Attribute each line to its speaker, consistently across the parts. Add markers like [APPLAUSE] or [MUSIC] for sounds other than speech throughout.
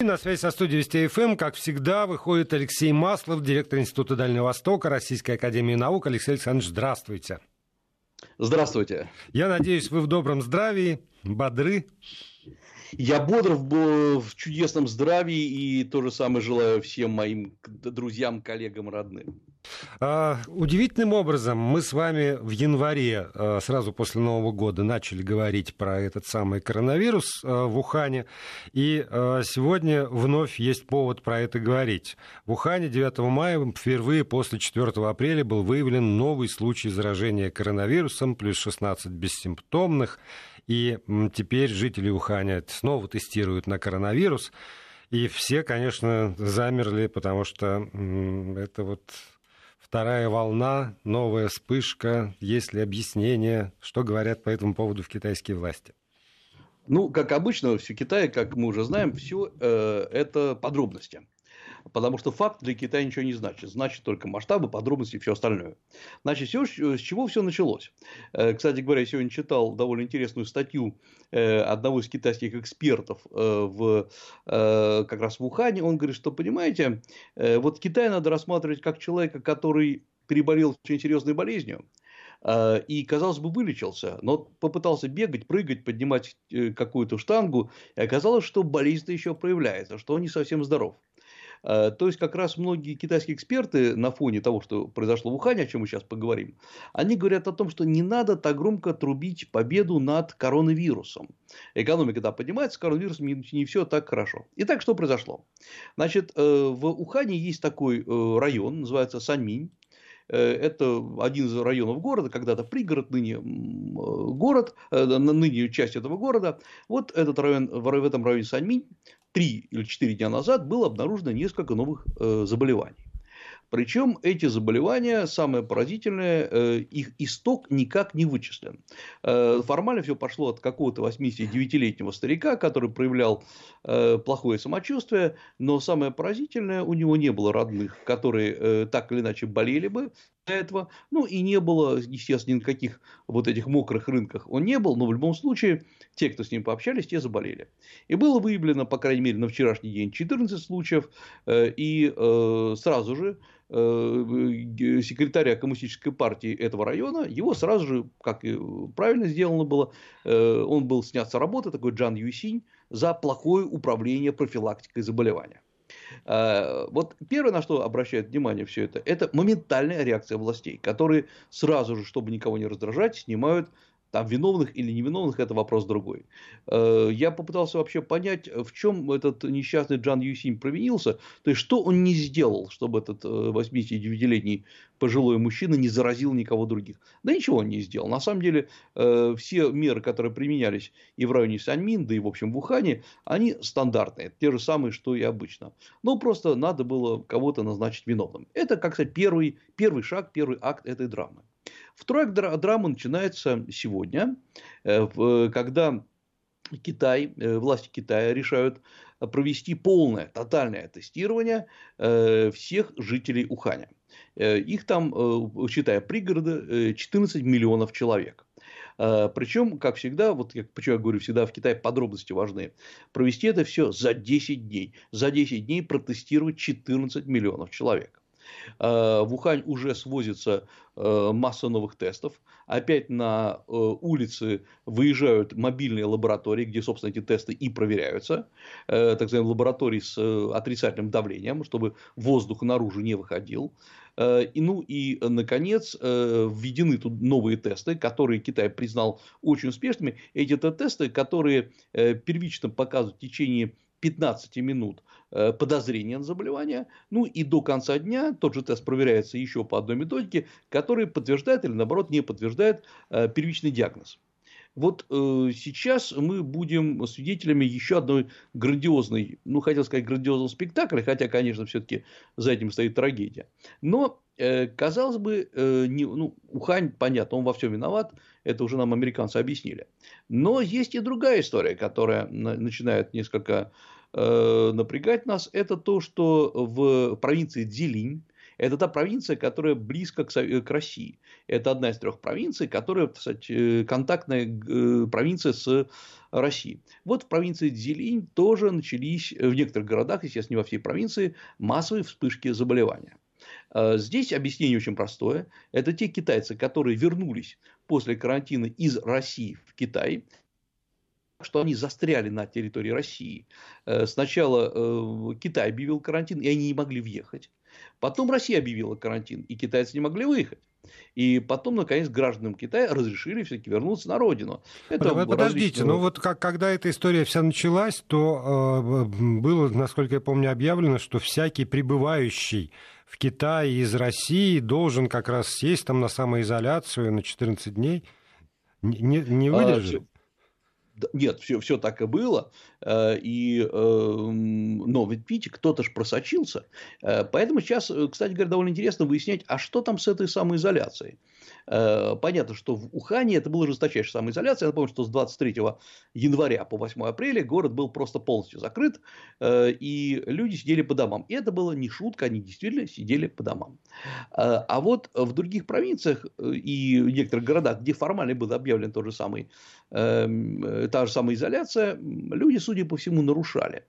Speaker 1: На связи со студией Вести ФМ, как всегда, выходит Алексей Маслов, директор Института Дальнего Востока Российской Академии Наук. Алексей Александрович, здравствуйте.
Speaker 2: Здравствуйте.
Speaker 1: Я надеюсь, вы в добром здравии, бодры.
Speaker 2: Я бодр в, в чудесном здравии и то же самое желаю всем моим друзьям, коллегам, родным.
Speaker 1: А, удивительным образом мы с вами в январе, а, сразу после Нового года, начали говорить про этот самый коронавирус а, в Ухане. И сегодня вновь есть повод про это говорить. В Ухане 9 мая впервые после 4 апреля был выявлен новый случай заражения коронавирусом, плюс 16 бессимптомных. И теперь жители Уханя снова тестируют на коронавирус. И все, конечно, замерли, потому что это вот вторая волна, новая вспышка. Есть ли объяснение? Что говорят по этому поводу в китайские власти?
Speaker 2: Ну, как обычно, в Китае, как мы уже знаем, все э, это подробности потому что факт для Китая ничего не значит. Значит только масштабы, подробности и все остальное. Значит, все, с чего все началось? Э, кстати говоря, я сегодня читал довольно интересную статью э, одного из китайских экспертов э, в, как раз в Ухане. Он говорит, что, понимаете, вот Китай надо рассматривать как человека, который переболел очень серьезной болезнью, и, казалось бы, вылечился, но попытался бегать, прыгать, поднимать какую-то штангу, и оказалось, что болезнь-то еще проявляется, что он не совсем здоров. Э, то есть, как раз многие китайские эксперты на фоне того, что произошло в Ухане, о чем мы сейчас поговорим, они говорят о том, что не надо так громко трубить победу над коронавирусом. Экономика да, поднимается, коронавирусом не, не все так хорошо. Итак, что произошло? Значит, э, в Ухане есть такой э, район, называется Саньминь. Это один из районов города, когда-то пригород, ныне город, ныне часть этого города. Вот этот район, в этом районе Саньминь три или четыре дня назад было обнаружено несколько новых э, заболеваний. Причем эти заболевания, самое поразительное, э, их исток никак не вычислен. Э, формально все пошло от какого-то 89-летнего старика, который проявлял плохое самочувствие, но самое поразительное, у него не было родных, которые так или иначе болели бы этого. Ну и не было, естественно, никаких вот этих мокрых рынках он не был, но в любом случае те, кто с ним пообщались, те заболели. И было выявлено, по крайней мере, на вчерашний день 14 случаев, э, и э, сразу же э, секретаря коммунистической партии этого района, его сразу же, как и правильно сделано было, он был снят с работы, такой Джан Юсинь, за плохое управление профилактикой заболевания. А, вот первое, на что обращает внимание все это, это моментальная реакция властей, которые сразу же, чтобы никого не раздражать, снимают там виновных или невиновных, это вопрос другой. Э, я попытался вообще понять, в чем этот несчастный Джан Юсим провинился, то есть, что он не сделал, чтобы этот 89-летний э, пожилой мужчина не заразил никого других. Да ничего он не сделал. На самом деле, э, все меры, которые применялись и в районе Саньмин, да и, в общем, в Ухане, они стандартные, те же самые, что и обычно. Но просто надо было кого-то назначить виновным. Это, как сказать, первый, первый шаг, первый акт этой драмы. Второй акт драмы начинается сегодня, э, когда Китай, э, власти Китая решают провести полное, тотальное тестирование э, всех жителей Уханя. Их там, считая пригороды, 14 миллионов человек. Причем, как всегда, вот я, почему я говорю, всегда в Китае подробности важны, провести это все за 10 дней. За 10 дней протестировать 14 миллионов человек. Э, в Ухань уже свозится э, масса новых тестов. Опять на э, улицы выезжают мобильные лаборатории, где, собственно, эти тесты и проверяются. Так называемые лаборатории с отрицательным давлением, чтобы воздух наружу не выходил. И, ну и, наконец, введены тут новые тесты, которые Китай признал очень успешными. Эти тесты, которые первично показывают в течение 15 минут подозрения на заболевание, ну и до конца дня тот же тест проверяется еще по одной методике, которая подтверждает или наоборот не подтверждает э, первичный диагноз. Вот э, сейчас мы будем свидетелями еще одной грандиозной, ну хотел сказать грандиозного спектакля, хотя, конечно, все-таки за этим стоит трагедия. Но э, казалось бы, э, не, ну, Ухань, понятно, он во всем виноват, это уже нам американцы объяснили. Но есть и другая история, которая начинает несколько э, напрягать нас. Это то, что в провинции Дзилинь, Это та провинция, которая близко к, к России. Это одна из трех провинций, которая, кстати, контактная провинция с Россией. Вот в провинции Дзилинь тоже начались в некоторых городах, естественно, не во всей провинции, массовые вспышки заболевания. Здесь объяснение очень простое. Это те китайцы, которые вернулись после карантина из России в Китай, что они застряли на территории России. Э, сначала э, Китай объявил карантин, и они не могли въехать. Потом Россия объявила карантин, и китайцы не могли выехать. И потом, наконец, гражданам Китая разрешили все-таки вернуться на родину.
Speaker 1: Это Подождите, ну вот как, когда эта история вся началась, то э, было, насколько я помню, объявлено, что всякий прибывающий в Китай из России должен как раз сесть там на самоизоляцию на 14 дней. Не, не а, выдержит? А,
Speaker 2: нет, все, все так и было. Э, и, эм, но ведь видите, кто-то же просочился. Э, поэтому сейчас, э, кстати говоря, довольно интересно выяснять, а что там с этой самоизоляцией. Понятно, что в Ухане это была жесточайшая самоизоляция. Я напомню, что с 23 января по 8 апреля город был просто полностью закрыт, и люди сидели по домам. И это была не шутка, они действительно сидели по домам. А вот в других провинциях и в некоторых городах, где формально был объявлен тот же самый, эм, та же самая изоляция, люди судя по всему, нарушали.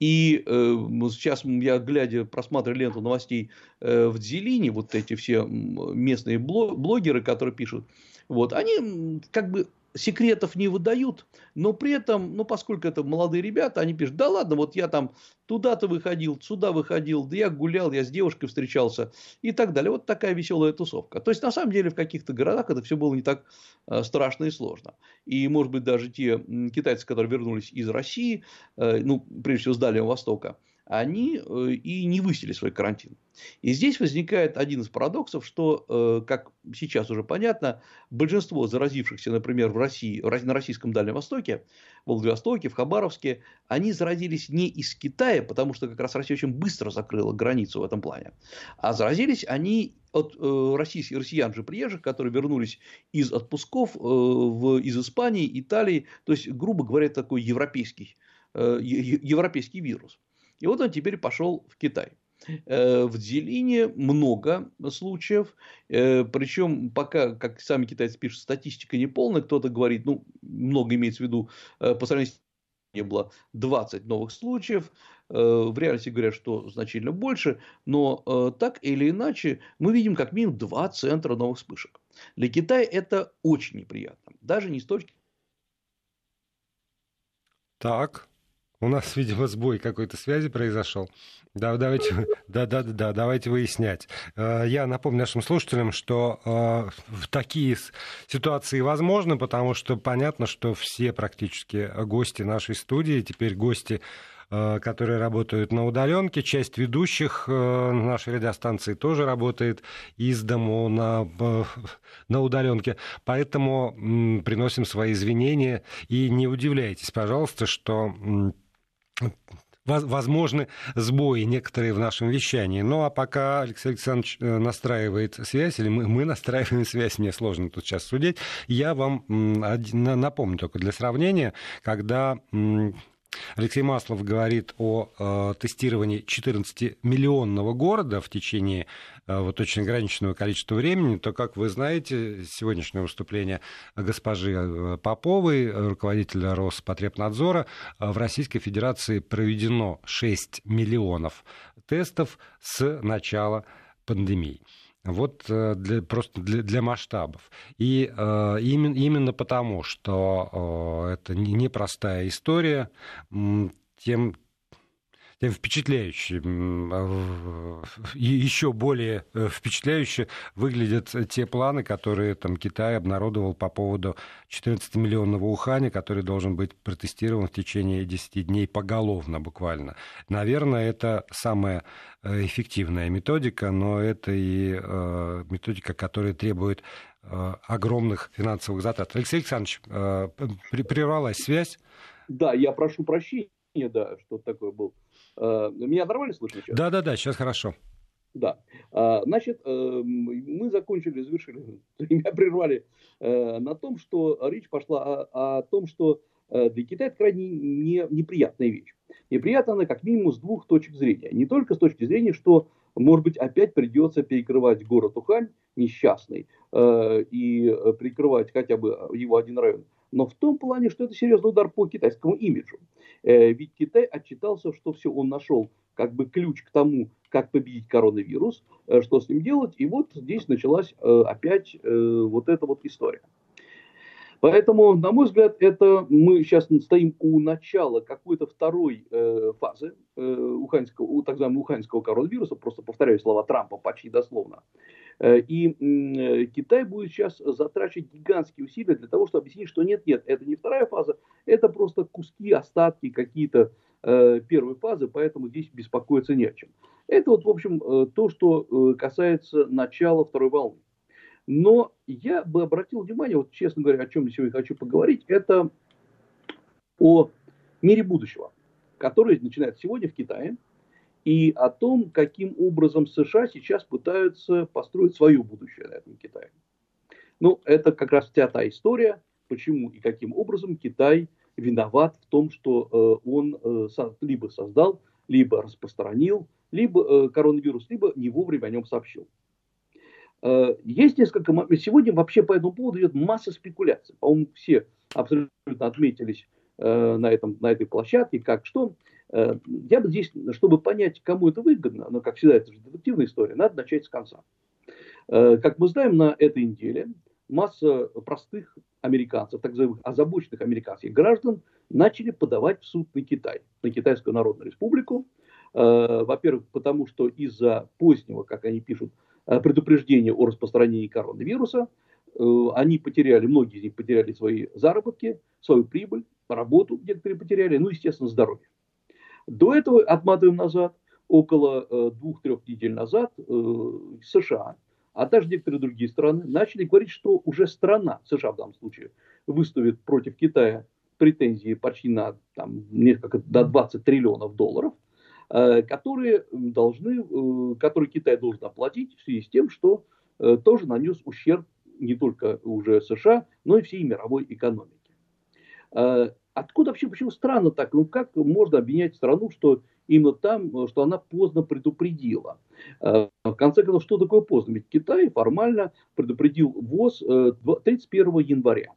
Speaker 2: И э, сейчас я, глядя, просматривая ленту новостей э, в Дзелине, вот эти все местные блогеры, которые пишут, вот, они как бы секретов не выдают, но при этом, ну, поскольку это молодые ребята, они пишут, да ладно, вот я там туда-то выходил, сюда выходил, да я гулял, я с девушкой встречался и так далее. Вот такая веселая тусовка. То есть, на самом деле, в каких-то городах это все было не так э, страшно и сложно. И, может быть, даже те китайцы, которые вернулись из России, э, ну, прежде всего, с Дальнего Востока, они э, и не высили свой карантин. И здесь возникает один из парадоксов, что, э, как сейчас уже понятно, большинство заразившихся, например, в России, на Российском Дальнем Востоке, в Владивостоке, в Хабаровске, они заразились не из Китая, потому что как раз Россия очень быстро закрыла границу в этом плане, а заразились они от э, российских, россиян же приезжих, которые вернулись из отпусков в, из Испании, Италии, то есть, грубо говоря, такой европейский, европейский вирус. И вот он теперь пошел в Китай. Э, в Дзелине много случаев, э, причем пока, как сами китайцы пишут, статистика не полная, кто-то говорит, ну, много имеется в виду, э, по сравнению с было 20 новых случаев, в реальности говорят, что значительно больше, но так или иначе мы видим как минимум два центра новых вспышек. Для Китая это очень неприятно, даже не с точки
Speaker 1: Так, у нас, [LAUGHS] видимо, сбой какой-то связи произошел. Да, давайте, [LAUGHS] да, да, да, давайте выяснять. Э, я напомню нашим слушателям, что э, в такие ситуации возможны, потому что понятно, что все практически гости нашей студии, теперь гости э, которые работают на удаленке. Часть ведущих нашей радиостанции тоже работает из дому на, на удаленке. Поэтому приносим свои извинения. И не удивляйтесь, пожалуйста, что возможны сбои некоторые в нашем вещании. Ну а пока Алексей Александрович э, настраивает связь, или мы, мы настраиваем [LAUGHS] связь, мне сложно тут сейчас судить, я вам напомню только для сравнения, когда Алексей Маслов говорит о э, тестировании 14-миллионного города в течение вот очень ограниченного количества времени, то, как вы знаете, сегодняшнее выступление госпожи э, Поповой, руководителя Роспотребнадзора, э, в Российской Федерации проведено 6 миллионов тестов с начала пандемии. Вот э, для, просто для, для масштабов. И э, именно, именно потому, что э, это непростая история, тем, тем впечатляюще, а, еще более э, впечатляюще выглядят те планы, которые там Китай обнародовал по поводу 14-миллионного Уханя, который должен быть протестирован в течение 10 дней поголовно буквально. Наверное, это самая э, эффективная методика, но это и э, методика, которая требует огромных финансовых затрат. Алексей Александрович, прервалась связь.
Speaker 2: Да, я прошу прощения, да, что такое был Э, меня нормально слышно
Speaker 1: сейчас? Да, да, да, сейчас хорошо.
Speaker 2: Да. А, значит, э, мы закончили, завершили, [LAUGHS] меня прервали э, на том, что речь пошла о, о том, что для Китая это крайне не, неприятная вещь. Неприятна она как минимум с двух точек зрения. Не только с точки зрения, что, может быть, опять придется перекрывать город Ухань, несчастный, э, и прикрывать хотя бы его один район, но в том плане, что это серьезный удар по китайскому имиджу. Э, ведь Китай отчитался, что все, он нашел как бы ключ к тому, как победить коронавирус, э, что с ним делать, и вот здесь началась э, опять вот эта вот история. Поэтому, на мой взгляд, это мы сейчас стоим у начала какой-то второй э, фазы э, уханьского, у так называемого уханьского коронавируса, просто повторяю слова Трампа почти дословно. Э, и э, Китай будет сейчас затрачивать гигантские усилия для того, чтобы объяснить, что нет-нет, это не вторая фаза, это просто куски, остатки какие-то э, первой фазы, поэтому здесь беспокоиться не о чем. Это вот, в общем, то, что касается начала второй волны. Но я бы обратил внимание, вот честно говоря, о чем я сегодня хочу поговорить, это о мире будущего, который начинается сегодня в Китае, и о том, каким образом США сейчас пытаются построить свое будущее на этом Китае. Ну, это как раз вся та история, почему и каким образом Китай виноват в том, что э, он э, либо создал, либо распространил, либо э, коронавирус, либо не вовремя о нем сообщил. Э, есть несколько... Сегодня вообще по этому поводу идет масса спекуляций. По-моему, все абсолютно отметились э, на, этом, на этой площадке, как что. Э, я бы здесь, чтобы понять, кому это выгодно, но, как всегда, это же детективная история, надо начать с конца. Как мы знаем, на этой неделе масса простых американцев, так называемых озабоченных американских граждан, начали подавать в суд на Китай, на Китайскую Народную Республику. Во-первых, потому что из-за позднего, как они пишут, предупреждения о распространении коронавируса, они потеряли, многие из них потеряли свои заработки, свою прибыль, работу некоторые потеряли, ну, естественно, здоровье. До этого, отматываем назад, около э, двух-трех недель назад э, США, а также некоторые другие страны начали говорить, что уже страна, США в данном случае, выставит против Китая претензии почти на там, несколько, до 20 триллионов долларов, э, которые, должны, которые Китай должен оплатить в связи с тем, что тоже нанес ущерб не только уже США, но и всей мировой экономике. Откуда вообще, почему странно так? Ну, как можно обвинять страну, что именно там, что она поздно предупредила? Э, в конце концов, что такое поздно? Ведь Китай формально предупредил ВОЗ 31 э, января.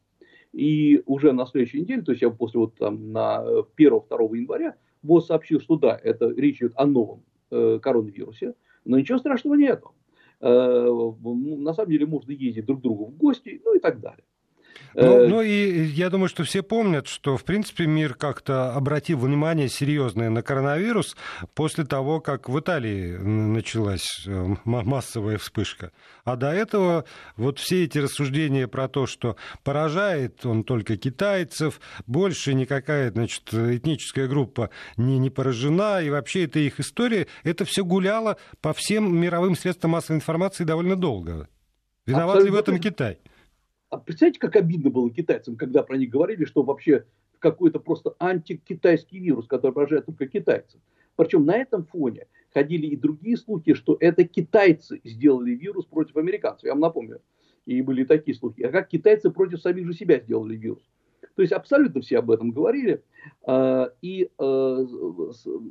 Speaker 2: И уже на следующей неделе, то есть я после вот там на 1-2 января, ВОЗ сообщил, что да, это речь идет о новом э, коронавирусе, но ничего страшного нету. Э, на самом деле можно ездить друг к другу в гости, ну и так далее.
Speaker 1: Ну, э, ну и я думаю, что все помнят, что, в принципе, мир как-то обратил внимание серьезное на коронавирус после того, как в Италии началась э, массовая вспышка. А до этого вот все эти рассуждения про то, что поражает он только китайцев, больше никакая, значит, этническая группа не, не поражена, и вообще это их история, это все гуляло по всем мировым средствам массовой информации довольно долго. Виноват Абсолютно. ли в этом Китай?
Speaker 2: А представляете, как обидно было китайцам, когда про них говорили, что вообще какой-то просто антикитайский вирус, который поражает только китайцев. Причем на этом фоне ходили и другие слухи, что это китайцы сделали вирус против американцев. Я вам напомню, и были такие слухи. А как китайцы против самих же себя сделали вирус. То есть абсолютно все об этом говорили. А, и а,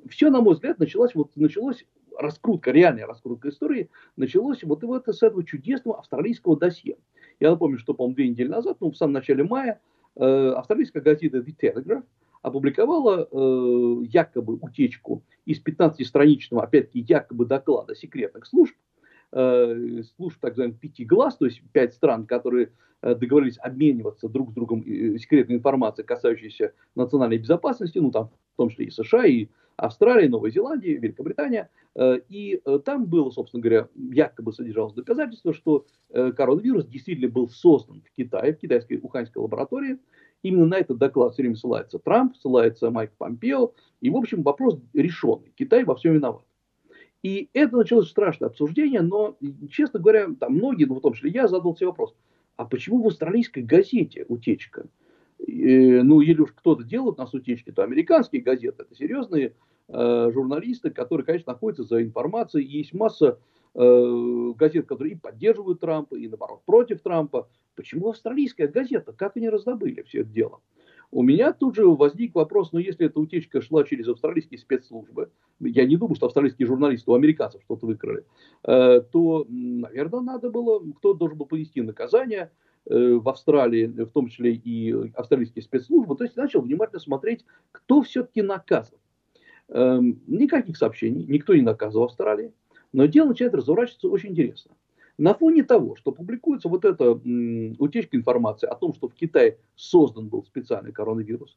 Speaker 2: все, на мой взгляд, началось, вот, началось раскрутка, реальная раскрутка истории, началось вот, вот с этого чудесного австралийского досье. Я напомню, что, по-моему, две недели назад, ну, в самом начале мая, э, австралийская газета The Telegraph опубликовала э, якобы утечку из 15-страничного, опять-таки, якобы доклада секретных служб, э, служб так называемых пяти глаз, то есть пять стран, которые э, договорились обмениваться друг с другом э, секретной информацией, касающейся национальной безопасности, ну там в том числе и США, и Австралия, Новая Зеландия, Великобритания. Э, и э, там было, собственно говоря, якобы содержалось доказательство, что э, коронавирус действительно был создан в Китае, в китайской уханьской лаборатории. Именно на этот доклад все время ссылается Трамп, ссылается Майк Помпео. И, в общем, вопрос решенный. Китай во всем виноват. И это началось страшное обсуждение, но, честно говоря, там многие, ну, в том числе я, задал себе вопрос, а почему в австралийской газете утечка? ну, или уж кто-то делает нас утечки, то американские газеты, это серьезные э, журналисты, которые, конечно, находятся за информацией. Есть масса э, газет, которые и поддерживают Трампа, и наоборот против Трампа. Почему австралийская газета? Как они раздобыли все это дело? У меня тут же возник вопрос, ну если эта утечка шла через австралийские спецслужбы, я не думаю, что австралийские журналисты у американцев что-то выкрали, э, то, наверное, надо было, кто должен был понести наказание э, в Австралии, в том числе и австралийские спецслужбы, то есть начал внимательно смотреть, кто все-таки наказан. Эм, никаких сообщений, никто не наказывал в Австралии, но дело начинает разворачиваться очень интересно. На фоне того, что публикуется вот эта утечка информации о том, что в Китае создан был специальный коронавирус,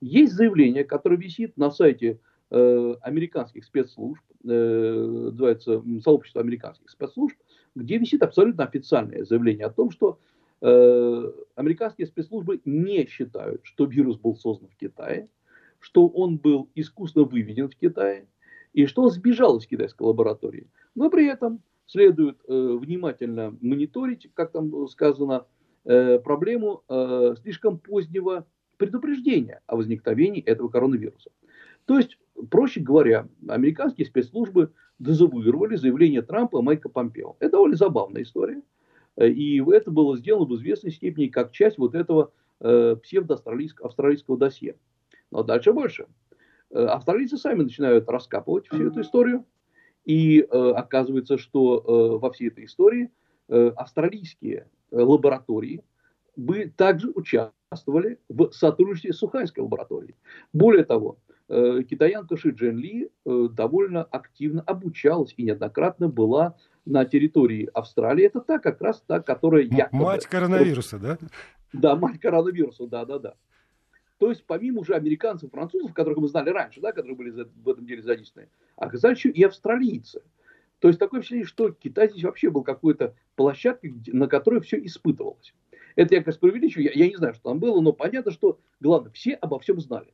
Speaker 2: есть заявление, которое висит на сайте э, американских спецслужб, э, называется сообщество американских спецслужб, где висит абсолютно официальное заявление о том, что э, американские спецслужбы не считают, что вирус был создан в Китае, что он был искусственно выведен в Китае и что он сбежал из китайской лаборатории. Но при этом следует э, внимательно мониторить, как там сказано, э, проблему э, слишком позднего предупреждения о возникновении этого коронавируса. То есть, проще говоря, американские спецслужбы дезавуировали заявление Трампа и Майка Помпео. Это довольно забавная история. Э, и это было сделано в известной степени как часть вот этого э, псевдоавстралийского австралийского досье. Но дальше больше. Э, австралийцы сами начинают раскапывать всю эту историю. И э, оказывается, что э, во всей этой истории э, австралийские э, лаборатории бы также участвовали в сотрудничестве с Сухайской лабораторией. Более того, э, китаянка Ши Джен Ли э, довольно активно обучалась и неоднократно была на территории Австралии. Это та как раз та, которая якобы...
Speaker 1: Мать коронавируса, да?
Speaker 2: Да, мать коронавируса, да, да, да. То есть, помимо уже американцев, французов, которых мы знали раньше, да, которые были в этом деле задействованы, оказались еще и австралийцы. То есть, такое впечатление, что Китай здесь вообще был какой-то площадкой, на которой все испытывалось. Это я, конечно, преувеличиваю, я, я не знаю, что там было, но понятно, что, главное, все обо всем знали.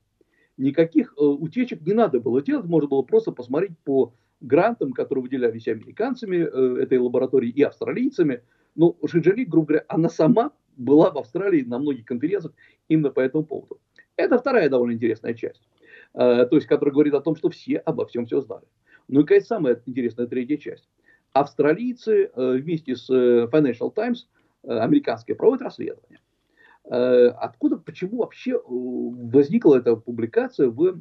Speaker 2: Никаких э, утечек не надо было делать, можно было просто посмотреть по грантам, которые выделялись американцами э, этой лаборатории и австралийцами. Но Шиджали, грубо говоря, она сама была в Австралии на многих конференциях именно по этому поводу. Это вторая довольно интересная часть, э, то есть, которая говорит о том, что все обо всем все знали. Ну и, конечно, самая интересная третья часть. Австралийцы э, вместе с э, Financial Times, американские, проводят расследование. Откуда, почему вообще возникла эта публикация в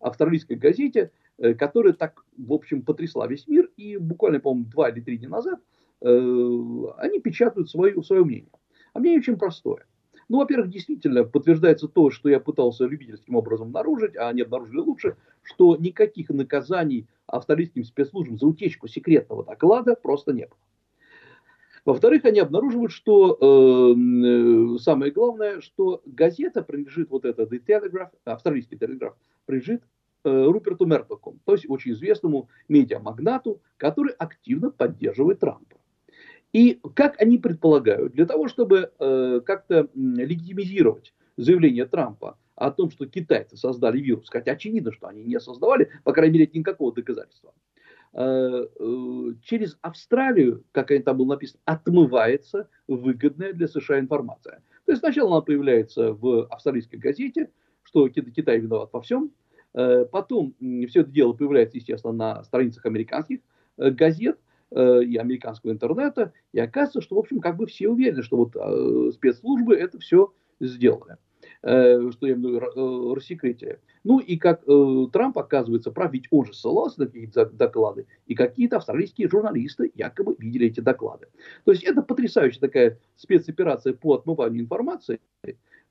Speaker 2: австралийской газете, которая так, в общем, потрясла весь мир, и буквально, по-моему, два или три дня назад они печатают свое, свое мнение. А мнение очень простое – ну, во-первых, действительно подтверждается то, что я пытался любительским образом обнаружить, а они обнаружили лучше, что никаких наказаний австралийским спецслужбам за утечку секретного доклада просто не было. Во-вторых, они обнаруживают, что э, э, самое главное, что газета принадлежит, вот это The Telegraph, австралийский телеграф, принадлежит э, Руперту Мердоку, то есть очень известному медиамагнату, который активно поддерживает Трампа. И как они предполагают, для того, чтобы э, как-то легитимизировать заявление Трампа о том, что китайцы создали вирус, хотя очевидно, что они не создавали, по крайней мере, никакого доказательства, э, э, через Австралию, как там было написано, отмывается выгодная для США информация. То есть сначала она появляется в австралийской газете, что Китай виноват во всем, э, потом все это дело появляется, естественно, на страницах американских э, газет, Э, и американского интернета, и оказывается, что, в общем, как бы все уверены, что вот э, спецслужбы это все сделали, э, что я имею виду, рассекретили. Ну и как Трамп оказывается прав, ведь он же ссылался на какие-то доклады, и какие-то австралийские журналисты якобы видели эти доклады. То есть это потрясающая такая спецоперация по отмыванию информации,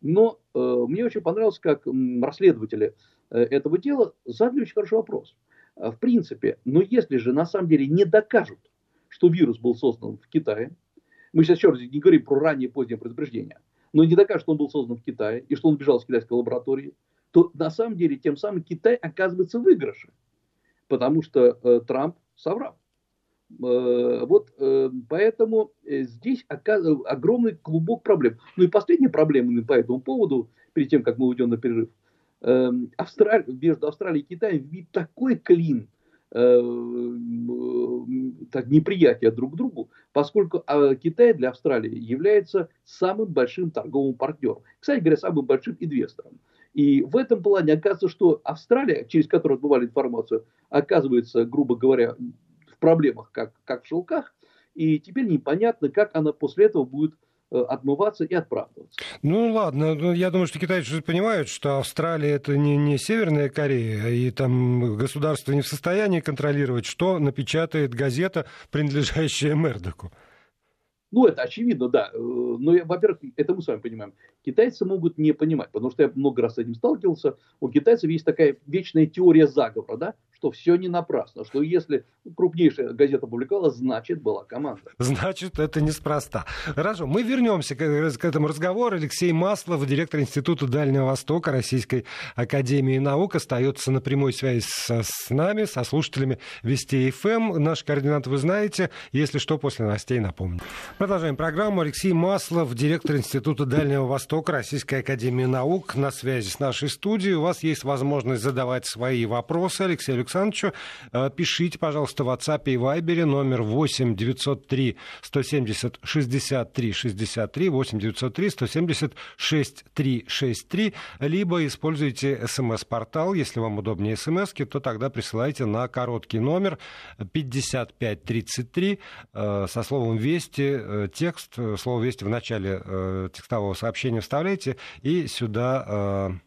Speaker 2: но э, мне очень понравилось, как расследователи э, этого дела задали очень хороший вопрос. В принципе, но если же на самом деле не докажут, что вирус был создан в Китае. Мы сейчас еще раз не говорим про раннее позднее предупреждение. Но не докажет, что он был создан в Китае и что он бежал из китайской лаборатории, то на самом деле тем самым Китай оказывается в выигрыше. Потому что э, Трамп соврал. Э, вот э, поэтому э, здесь огромный клубок проблем. Ну и последняя проблема по этому поводу, перед тем, как мы уйдем на перерыв. Э, Австраль... Между Австралией и Китаем такой клин так, неприятия друг к другу, поскольку а, Китай для Австралии является самым большим торговым партнером. Кстати говоря, самым большим инвестором. И в этом плане оказывается, что Австралия, через которую отбывали информацию, оказывается, грубо говоря, в проблемах, как, как в шелках. И теперь непонятно, как она после этого будет отмываться и отправляться.
Speaker 1: Ну ладно, ну, я думаю, что китайцы понимают, что Австралия это не, не Северная Корея, и там государство не в состоянии контролировать, что напечатает газета, принадлежащая Мердоку.
Speaker 2: Ну, это очевидно, да. Э, но, во-первых, это мы с вами понимаем. Китайцы могут не понимать, потому что я много раз с этим сталкивался. У китайцев есть такая вечная теория заговора, да, что все не напрасно, что если крупнейшая газета публиковала, значит была команда.
Speaker 1: Значит, это неспроста. Хорошо, мы вернемся к, к этому разговору. Алексей Маслов, директор Института Дальнего Востока Российской Академии Наук, остается на прямой связи со, с нами, со слушателями Вести ФМ. Эм. Наш координат вы знаете. Если что, после новостей напомню. Продолжаем программу. Алексей Маслов, директор Института Дальнего Востока Российской Академии Наук, на связи с нашей студией. У вас есть возможность задавать свои вопросы Алексею Александровичу. Э, пишите, пожалуйста, в WhatsApp и Viber номер 8 903 170 63 63 8 903 170 63 63 либо используйте смс-портал. Если вам удобнее смс то тогда присылайте на короткий номер 5533 э, со словом «Вести», э, текст, слово «Вести» в начале текстового сообщения вставляйте и сюда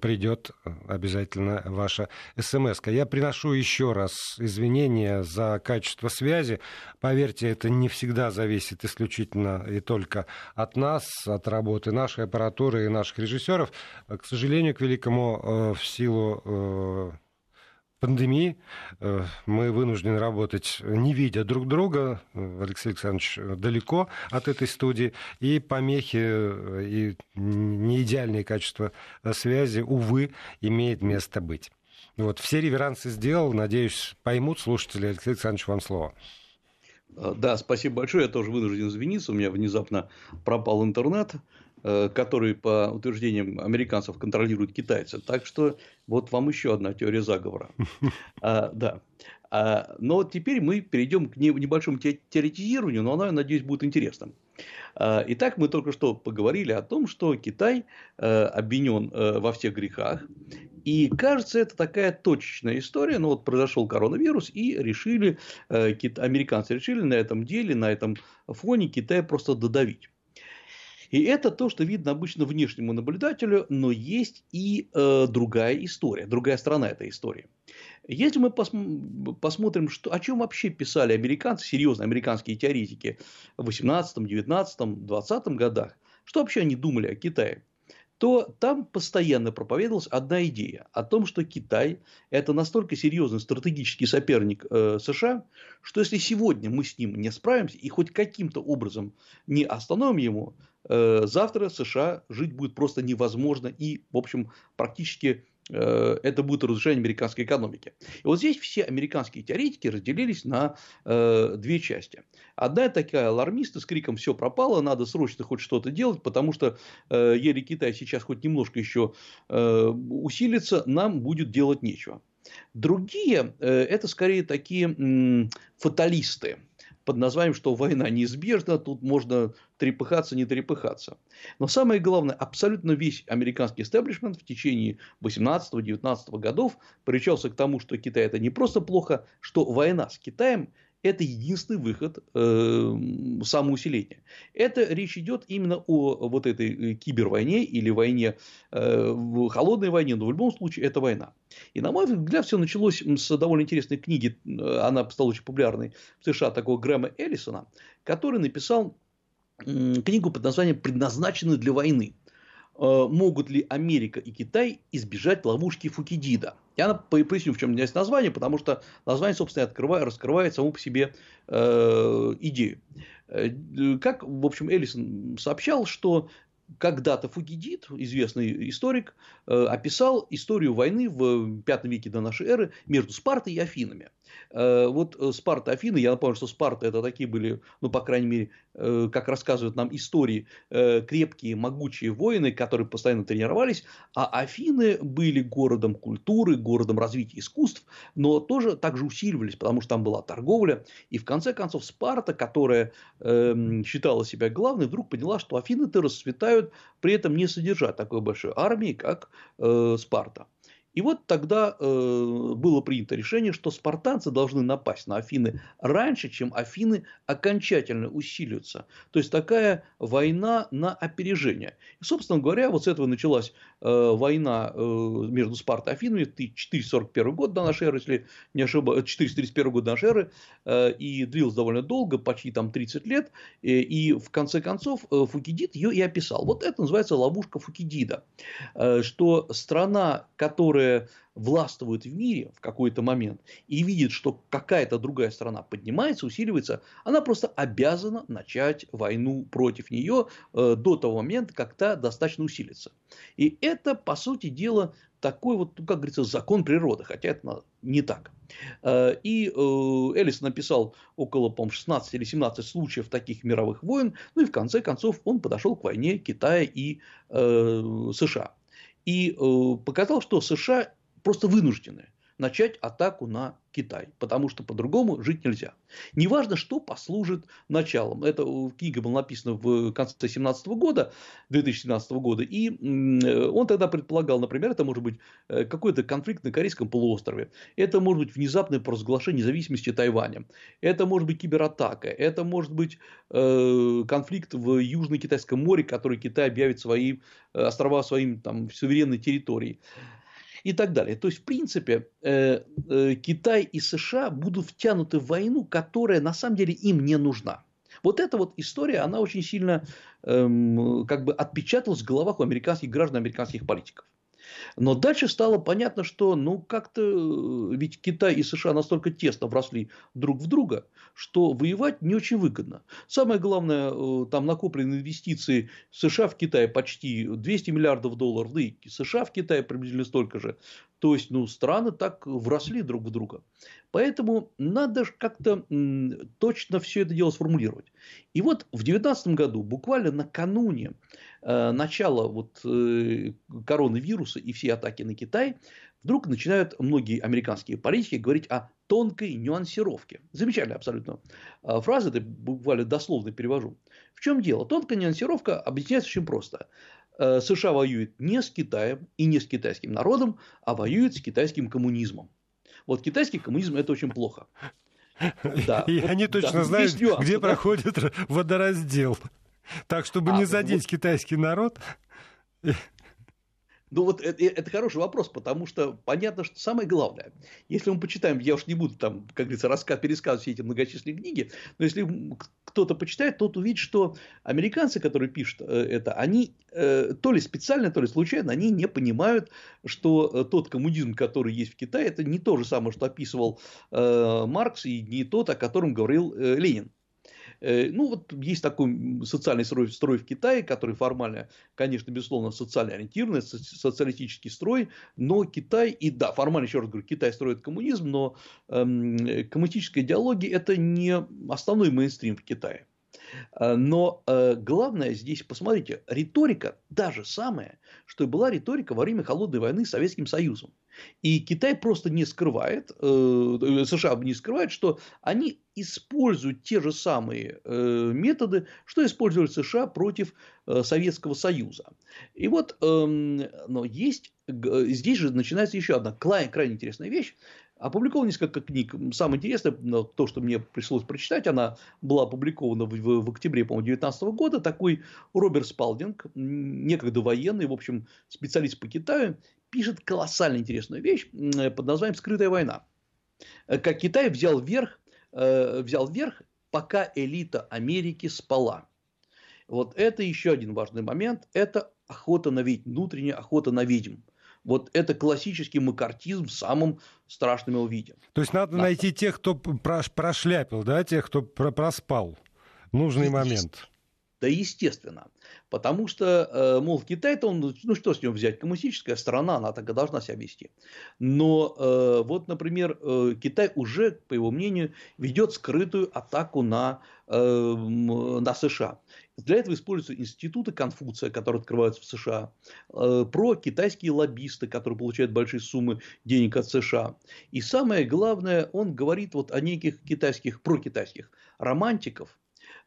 Speaker 1: придет э, обязательно ваша смс. -ка. Я приношу еще раз извинения за качество связи. Поверьте, это не всегда зависит исключительно и только от нас, от работы нашей аппаратуры и наших режиссеров. К сожалению, к великому, э, в силу э, пандемии э, мы вынуждены работать, не видя друг друга. Алексей Александрович далеко от этой студии. И помехи, э, и не идеальное качество связи, увы, имеет место быть. Вот, все реверансы сделал. Надеюсь, поймут слушатели. Алексей Александрович, вам слово.
Speaker 2: Э, да, спасибо большое. Я тоже вынужден извиниться. У меня внезапно пропал интернет. Э, который, по утверждениям американцев, контролируют китайцы. Так что вот вам еще одна теория заговора. [LAUGHS] А, да. А, но теперь мы перейдем к небольшому теоретизированию, но оно, я надеюсь, будет интересным. А, итак, мы только что поговорили о том, что Китай э, обвинен э, во всех грехах. И кажется, это такая точечная история. Но вот произошел коронавирус, и решили, американцы решили на этом деле, на этом фоне Китай просто додавить. И это то, что видно обычно внешнему наблюдателю, но есть и э, другая история, другая сторона этой истории. Если мы пос- посмотрим, что, о чем вообще писали американцы, серьезные американские теоретики в 18, 19, 20 годах, что вообще они думали о Китае, то там постоянно проповедовалась одна идея о том, что Китай – это настолько серьезный стратегический соперник э, США, что если сегодня мы с ним не справимся и хоть каким-то образом не остановим его, завтра США жить будет просто невозможно и, в общем, практически э, это будет разрушение американской экономики. И вот здесь все американские теоретики разделились на э, две части. Одна такая алармисты с криком «все пропало, надо срочно хоть что-то делать, потому что э, еле Китай сейчас хоть немножко еще э, усилится, нам будет делать нечего». Другие э, это скорее такие м, фаталисты, под названием, что война неизбежна, тут можно трепыхаться, не трепыхаться. Но самое главное, абсолютно весь американский истеблишмент в течение 18-19 годов приучался к тому, что Китай это не просто плохо, что война с Китаем это единственный выход э, самоусиления. Это речь идет именно о вот этой э, кибервойне или войне, э, холодной войне, но в любом случае это война. И на мой взгляд все началось с довольно интересной книги, э, она стала очень популярной в США, такого Грэма Эллисона, который написал книгу под названием «Предназначены для войны». Э, могут ли Америка и Китай избежать ловушки Фукидида. Я поясню, в чем здесь название, потому что название, собственно, открывает, раскрывает саму по себе э, идею. Э, как, в общем, Эллисон сообщал, что когда-то Фукидид, известный историк, э, описал историю войны в V веке до нашей эры между Спартой и Афинами. Э, вот э, Спарта, Афины, я напомню, что Спарта это такие были, ну, по крайней мере, э, как рассказывают нам истории, крепкие, могучие воины, которые постоянно тренировались, а Афины были городом культуры, городом развития искусств, но тоже также усиливались, потому что там была торговля, и в конце концов Спарта, которая эм, считала себя главной, вдруг поняла, что Афины-то расцветают, при этом не содержа такой большой армии, как Спарта. И вот тогда э, было принято решение, что спартанцы должны напасть на Афины раньше, чем Афины окончательно усилятся. То есть такая война на опережение. И, собственно говоря, вот с этого началась э, война э, между Спартой и Афинами 441 год до нашей эры, если не ошибаюсь, 431 год до нашей эры, э, и длилась довольно долго, почти там 30 лет, э, и в конце концов э, Фукидид ее и описал. Вот это называется ловушка Фукидида, э, что страна, которая которая властвует в мире в какой-то момент и видит, что какая-то другая страна поднимается, усиливается, она просто обязана начать войну против нее э, до того момента, как та достаточно усилится. И это, по сути дела, такой вот, ну, как говорится, закон природы, хотя это не так. Э, и э, Эллис написал около, по 16 или 17 случаев таких мировых войн, ну и в конце концов он подошел к войне Китая и США и э, показал, что США просто вынуждены начать атаку на Китай, потому что по-другому жить нельзя. Неважно, что послужит началом. Это книга была написана в конце 2017 года, 2017 года, и он тогда предполагал, например, это может быть э, какой-то конфликт на Корейском полуострове, это может быть внезапное провозглашение независимости Тайваня, это может быть кибератака, это может быть э, конфликт в Южно-Китайском море, который Китай объявит свои э, острова своим там, суверенной территорией и так далее. То есть, в принципе, э, э, Китай и США будут втянуты в войну, которая на самом деле им не нужна. Вот эта вот история, она очень сильно эм, как бы отпечаталась в головах у американских граждан, американских политиков. Но дальше стало понятно, что ну как-то э, ведь Китай и США настолько тесно вросли друг в друга, что воевать не очень выгодно. Самое главное, э, там накопленные инвестиции США в Китае почти 200 миллиардов долларов, да и США в Китае приблизительно столько же. То есть, ну, страны так вросли друг в друга. Поэтому надо как-то точно все это дело сформулировать. И вот в 2019 году, буквально накануне начала вот, э, коронавируса и всей атаки на Китай, вдруг начинают многие американские политики говорить о тонкой нюансировке. Замечательная абсолютно э, фраза, это буквально дословно перевожу. В чем дело? Тонкая нюансировка объясняется очень просто. Э, США воюет не с Китаем и не с китайским народом, а воюет с китайским коммунизмом. Вот китайский коммунизм – это очень плохо. [LAUGHS]
Speaker 1: Да. И они точно да, знают, нюансы, где да? проходит [LAUGHS] водораздел. Так, чтобы а, не задеть вот... китайский народ.
Speaker 2: Ну вот это, э, это хороший вопрос, потому что понятно, что самое главное, если мы почитаем, я уж не буду там, как говорится, рассказ, пересказывать все эти многочисленные книги, но если кто-то почитает, тот увидит, что американцы, которые пишут э, это, они э, то ли специально, то ли случайно, они не понимают, что тот коммунизм, который есть в Китае, это не то же самое, что описывал Маркс, и не тот, о котором говорил Ленин. Э, ну, вот есть такой социальный строй, строй в Китае, который формально, конечно, безусловно, социально ориентированный, социалистический строй, но Китай, и да, формально, еще раз говорю, Китай строит коммунизм, но эм, коммунистическая идеология – это не основной мейнстрим в Китае. Э, но э, главное здесь, посмотрите, риторика та же самая, что и была риторика во время Холодной войны с Советским Союзом. И Китай просто не скрывает, э, США не скрывает, что они используют те же самые методы, что использовали США против Советского Союза. И вот, эм, но есть, здесь же начинается еще одна крайне интересная вещь. Опубликовано несколько книг. Самое интересное, то, что мне пришлось прочитать, она была опубликована в, в, в октябре, по-моему, 2019 года. Такой Роберт Спалдинг, некогда военный, в общем, специалист по Китаю, пишет колоссально интересную вещь под названием «Скрытая война». Как Китай взял верх, э, взял верх, пока элита Америки спала. Вот это еще один важный момент. Это охота на ведьм, внутренняя охота на ведьм. Вот это классический макартизм в самом страшном его виде.
Speaker 1: То есть надо да. найти тех, кто прошляпил, да, тех, кто проспал нужный момент.
Speaker 2: Да, естественно. Потому что, э, мол, Китай-то он, ну что с него взять, коммунистическая страна, она так и должна себя вести. Но э, вот, например, э, Китай уже, по его мнению, ведет скрытую атаку на, на США. Для этого используются институты Конфуция, которые открываются в США, про китайские лоббисты, которые получают большие суммы денег от США. И самое главное, он говорит вот о неких китайских, прокитайских романтиков,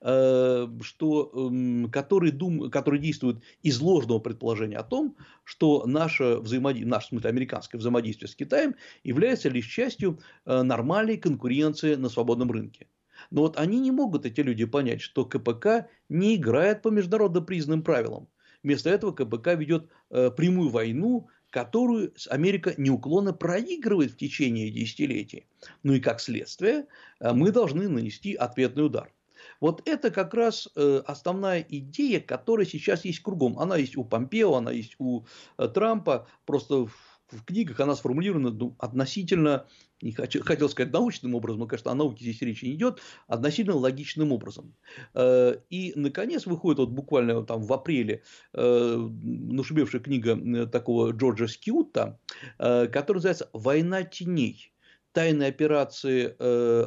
Speaker 2: э, что, эм, которые, дум, которые действуют из ложного предположения о том, что наше, взаимодействие, наше в смысле, американское взаимодействие с Китаем является лишь частью э, нормальной конкуренции на свободном рынке. Но вот они не могут, эти люди, понять, что КПК не играет по международно признанным правилам. Вместо этого КПК ведет э, прямую войну, которую Америка неуклонно проигрывает в течение десятилетий. Ну и как следствие, э, мы должны нанести ответный удар. Вот это как раз э, основная идея, которая сейчас есть кругом. Она есть у Помпео, она есть у Трампа. Просто в книгах она сформулирована ну, относительно, не хочу, хотел сказать научным образом, но, конечно, о науке здесь речи не идет, относительно логичным образом. Э, и, наконец, выходит вот буквально там в апреле э, нашумевшая книга э, такого Джорджа Скьюта, которая называется «Война теней. Тайные операции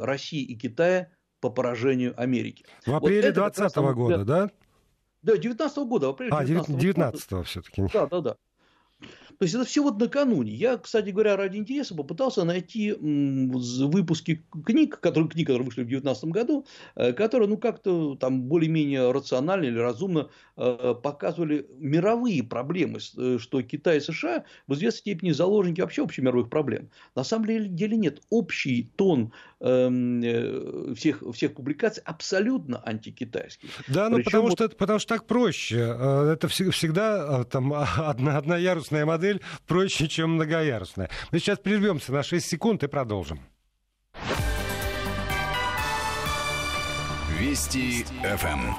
Speaker 2: России и Китая по поражению Америки».
Speaker 1: В апреле 2020 вот года, да?
Speaker 2: Да, 19 года, в апреле
Speaker 1: А, 19 19 все-таки.
Speaker 2: Да, да, да. То есть это все вот накануне. Я, кстати говоря, ради интереса попытался найти выпуски книг, которые, книг, которые вышли в 2019 году, э, которые, ну, как-то там более-менее рационально или разумно э, показывали мировые проблемы, э, что Китай и США в известной степени заложники вообще общемировых проблем. На самом деле нет. Общий тон эм, всех, всех публикаций абсолютно антикитайский.
Speaker 1: Да, ну Причем потому, вот... что, потому что так проще. Это всегда там [LAUGHS] одна, одноярусная модель модель проще, чем многоярусная. Мы сейчас прервемся на 6 секунд и продолжим.
Speaker 3: Вести ФМ.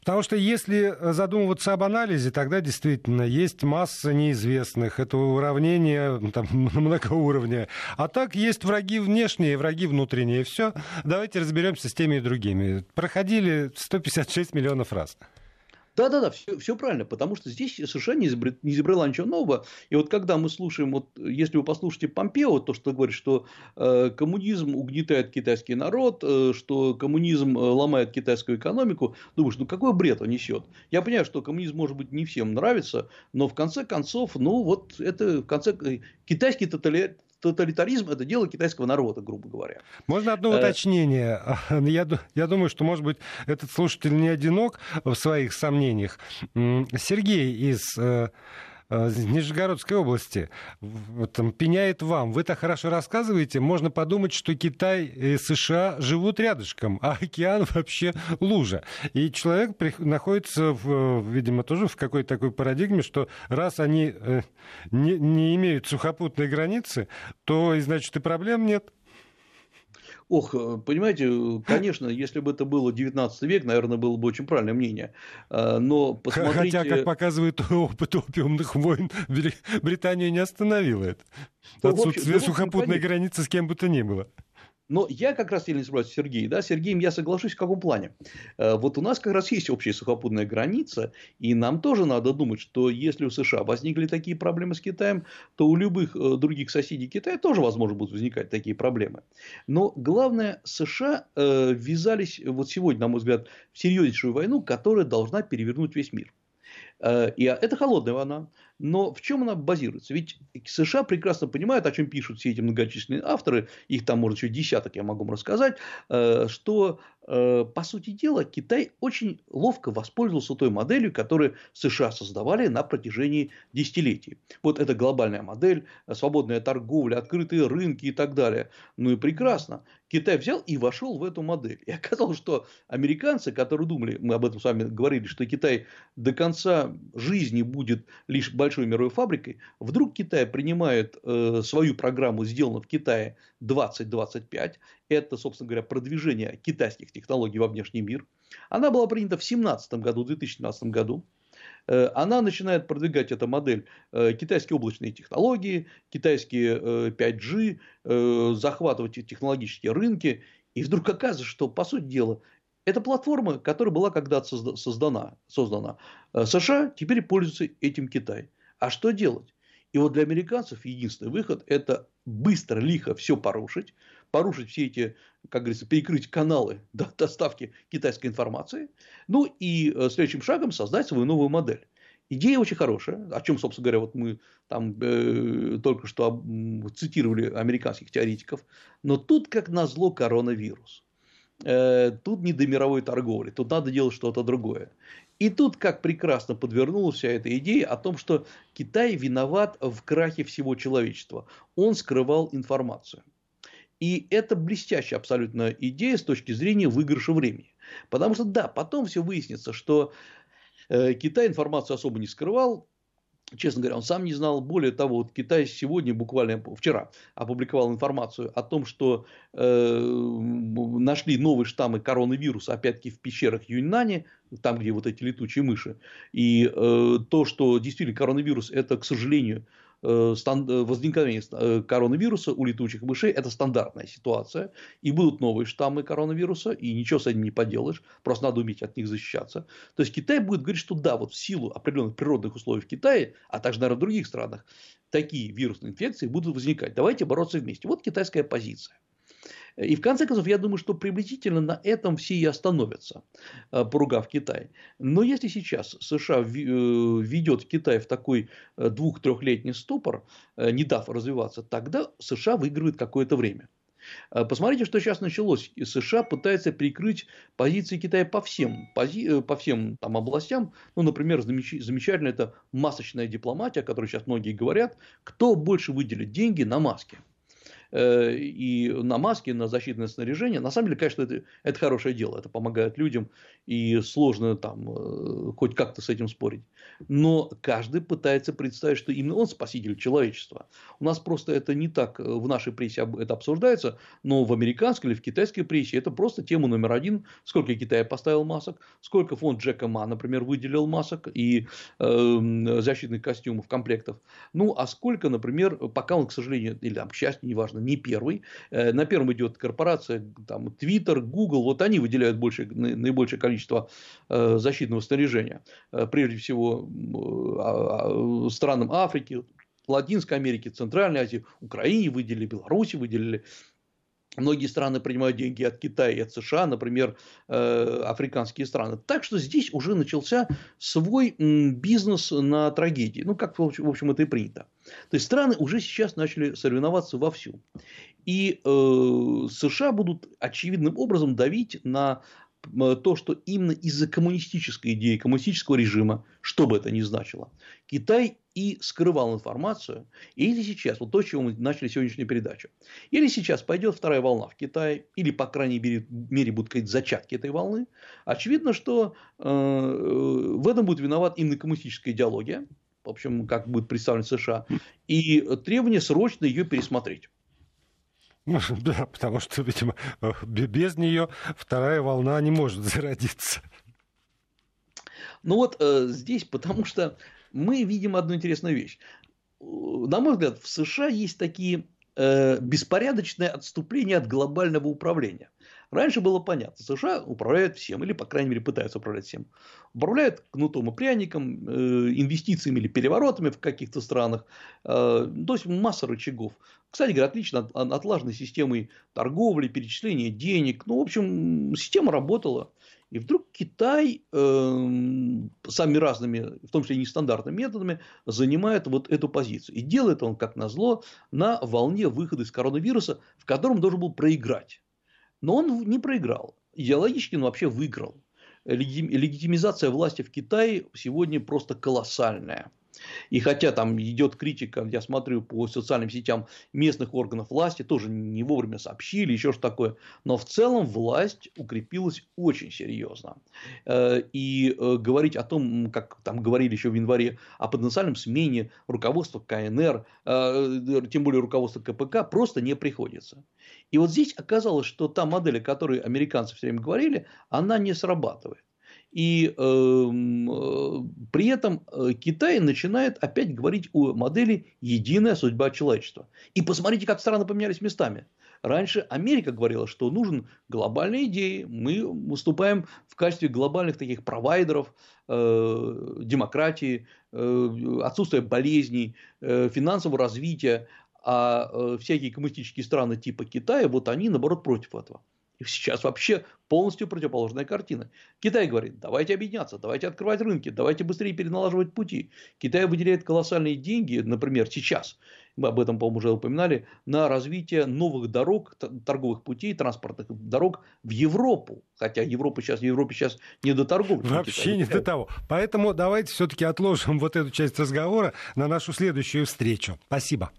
Speaker 1: Потому что если задумываться об анализе, тогда действительно есть масса неизвестных. Это уравнение там, [LAUGHS] много уровня. А так есть враги внешние, враги внутренние. Все. Давайте разберемся с теми и другими. Проходили 156 миллионов раз.
Speaker 2: Да, да, да, все, все правильно, потому что здесь совершенно не, изобрет, не изобрела ничего нового. И вот когда мы слушаем, вот если вы послушаете Помпео, то, что говорит, что э, коммунизм угнетает китайский народ, э, что коммунизм э, ломает китайскую экономику, думаешь, ну какой бред он несет? Я понимаю, что коммунизм, может быть, не всем нравится, но в конце концов, ну вот это в конце э, китайский тоталитаризм тоталитаризм – это дело китайского народа, грубо говоря.
Speaker 1: Можно одно э, уточнение? [LAUGHS] Я, я думаю, что, может быть, этот слушатель не одинок в своих сомнениях. Сергей из э, Э, Нижегородской области там, пеняет вам. Вы так хорошо рассказываете, можно подумать, что Китай и США живут рядышком, а океан [LAUGHS] вообще лужа. И человек находится, в, видимо, тоже в какой-то такой парадигме, что раз они э, не, не имеют сухопутной границы, то, значит, и проблем нет.
Speaker 2: Ох, э, понимаете, конечно, если бы это было 19 век, наверное, было бы очень правильное мнение. Э, но посмотрите... [LAUGHS]
Speaker 1: Хотя, как показывает опыт опиумных войн, Британию не остановило это. Отсутствие ну, сухопутной границы с кем бы то ни было.
Speaker 2: Но я как раз сильно согласен с Сергеем. Да, с Сергеем я соглашусь в каком плане. Э, вот у нас как раз есть общая сухопутная граница, и нам тоже надо думать, что если у США возникли такие проблемы с Китаем, то у любых э, других соседей Китая тоже, возможно, будут возникать такие проблемы. Но главное, США э, ввязались вот сегодня, на мой взгляд, в серьезнейшую войну, которая должна перевернуть весь мир. И это холодная война. Но в чем она базируется? Ведь США прекрасно понимают, о чем пишут все эти многочисленные авторы, их там, может, еще десяток я могу вам рассказать, э, что, э, по сути дела, Китай очень ловко воспользовался той моделью, которую США создавали на протяжении десятилетий. Вот эта глобальная модель, свободная торговля, открытые рынки и так далее. Ну и прекрасно. Китай взял и вошел в эту модель. И [LAUGHS] оказалось, что американцы, которые думали, мы об этом с вами говорили, что Китай до конца жизни будет лишь большой мировой фабрикой, вдруг Китай принимает э, свою программу, сделанную в Китае 2025, это, собственно говоря, продвижение китайских технологий во внешний мир. Она была принята в 2017 году, в 2017 году. Э, она начинает продвигать эту модель э, китайские облачные технологии, китайские 5G, э, захватывать технологические рынки. И вдруг оказывается, что, по сути дела, это платформа, которая была когда-то создана, создана. США теперь пользуется этим Китай. А что делать? И вот для американцев единственный выход – это быстро, лихо все порушить, порушить все эти, как говорится, перекрыть каналы доставки китайской информации, ну и э, следующим шагом создать свою новую модель. Идея очень хорошая, о чем, собственно говоря, вот мы там э, только что цитировали американских теоретиков, но тут как назло коронавирус. э, тут не до мировой торговли, тут надо делать что-то другое. И тут как прекрасно подвернулась вся эта идея о том, что Китай виноват в крахе всего человечества. Он скрывал информацию. И это блестящая абсолютно идея с точки зрения выигрыша времени. Потому что да, потом все выяснится, что э, Китай информацию особо не скрывал, Честно говоря, он сам не знал. Более того, вот Китай сегодня, буквально вчера, опубликовал информацию о том, что э, нашли новые штаммы коронавируса, опять-таки в пещерах Юньнани, там, где вот эти летучие мыши. И э, то, что действительно коронавирус, это, к сожалению, возникновение э, коронавируса у летучих мышей – это стандартная ситуация. И будут новые штаммы коронавируса, и ничего с этим не поделаешь. Просто надо уметь от них защищаться. То есть, Китай будет говорить, что да, вот в силу определенных природных условий в Китае, а также, наверное, в других странах, такие вирусные инфекции будут возникать. Давайте бороться вместе. Вот китайская позиция. И в конце концов, я думаю, что приблизительно на этом все и остановятся, э, поругав Китай. Но если сейчас США э, ведет Китай в такой э, двух-трехлетний ступор, не дав развиваться, тогда США выигрывает какое-то время. Посмотрите, что сейчас началось. США пытается прикрыть позиции Китая по всем, пози, по всем там, областям. Ну, например, замеч, замечательно это масочная дипломатия, о которой сейчас многие говорят. Кто больше выделит деньги на маски? Э, и на маски, на защитное снаряжение. На самом деле, конечно, это, это хорошее дело, это помогает людям, и сложно там э, хоть как-то с этим спорить. Но каждый пытается представить, что именно он спаситель человечества. У нас просто это не так в нашей прессе это обсуждается, но в американской или в китайской прессе это просто тема номер один. Сколько Китай поставил масок, сколько фонд Джека Ма, например, выделил масок и э, защитных костюмов, комплектов. Ну, а сколько, например, пока он, к сожалению, или там, к счастью, неважно, не первый. Э, на первом идет корпорация, там, Twitter, Google, вот они выделяют больше, наибольшее количество э, защитного снаряжения. Э, прежде всего, а, а, странам Африки, Латинской Америки, Центральной Азии, Украине выделили, Беларуси выделили. Многие страны принимают деньги от Китая и от США, например, э, африканские страны. Так что здесь уже начался свой бизнес на трагедии. Ну, как, в общем, это и принято. То есть страны уже сейчас начали соревноваться вовсю. И э, США будут очевидным образом давить на то, что именно из-за коммунистической идеи, коммунистического режима, что бы это ни значило, Китай и скрывал информацию. Или сейчас, вот то, с чего мы начали сегодняшнюю передачу, или сейчас пойдет вторая волна в Китае, или, по крайней мере, мере будут какие-то зачатки этой волны, очевидно, что э, в этом будет виноват именно коммунистическая идеология, в общем, как будет представлен США, и требование срочно ее пересмотреть.
Speaker 1: Ну, да, потому что, видимо, без нее вторая волна не может зародиться.
Speaker 2: Ну вот э, здесь, потому что мы видим одну интересную вещь. На мой взгляд, в США есть такие э, беспорядочные отступления от глобального управления. Раньше было понятно, США управляют всем, или, по крайней мере, пытаются управлять всем. Управляют кнутом и пряником, э, инвестициями или переворотами в каких-то странах. Э, то есть, масса рычагов. Кстати говоря, отлично отлаженной системой торговли, перечисления денег. Ну, в общем, система работала. И вдруг Китай э, самыми разными, в том числе и нестандартными методами, занимает вот эту позицию. И делает он, как назло, на волне выхода из коронавируса, в котором должен был проиграть. Но он не проиграл. Идеологически он вообще выиграл. Легитимизация власти в Китае сегодня просто колоссальная. И хотя там идет критика, я смотрю по социальным сетям местных органов власти, тоже не вовремя сообщили, еще что такое, но в целом власть укрепилась очень серьезно. Э, и э, говорить о том, как там говорили еще в январе, о потенциальном смене руководства КНР, э, тем более руководства КПК, просто не приходится. И вот здесь оказалось, что та модель, о которой американцы все время говорили, она не срабатывает. И эм, э, при этом э, Китай начинает опять говорить о модели «единая судьба человечества». И посмотрите, как страны поменялись местами. Раньше Америка говорила, что нужен глобальные идеи, мы выступаем в качестве глобальных таких провайдеров э, демократии, э, отсутствия болезней, э, финансового развития, а э, всякие коммунистические страны типа Китая, вот они наоборот против этого. И сейчас вообще полностью противоположная картина. Китай говорит, давайте объединяться, давайте открывать рынки, давайте быстрее переналаживать пути. Китай выделяет колоссальные деньги, например, сейчас, мы об этом, по-моему, уже упоминали, на развитие новых дорог, торговых путей, транспортных дорог в Европу. Хотя Европа сейчас, Европе сейчас не до торговли.
Speaker 1: Вообще не до того. Поэтому давайте все-таки отложим [LAUGHS] вот эту часть разговора на нашу следующую встречу. Спасибо.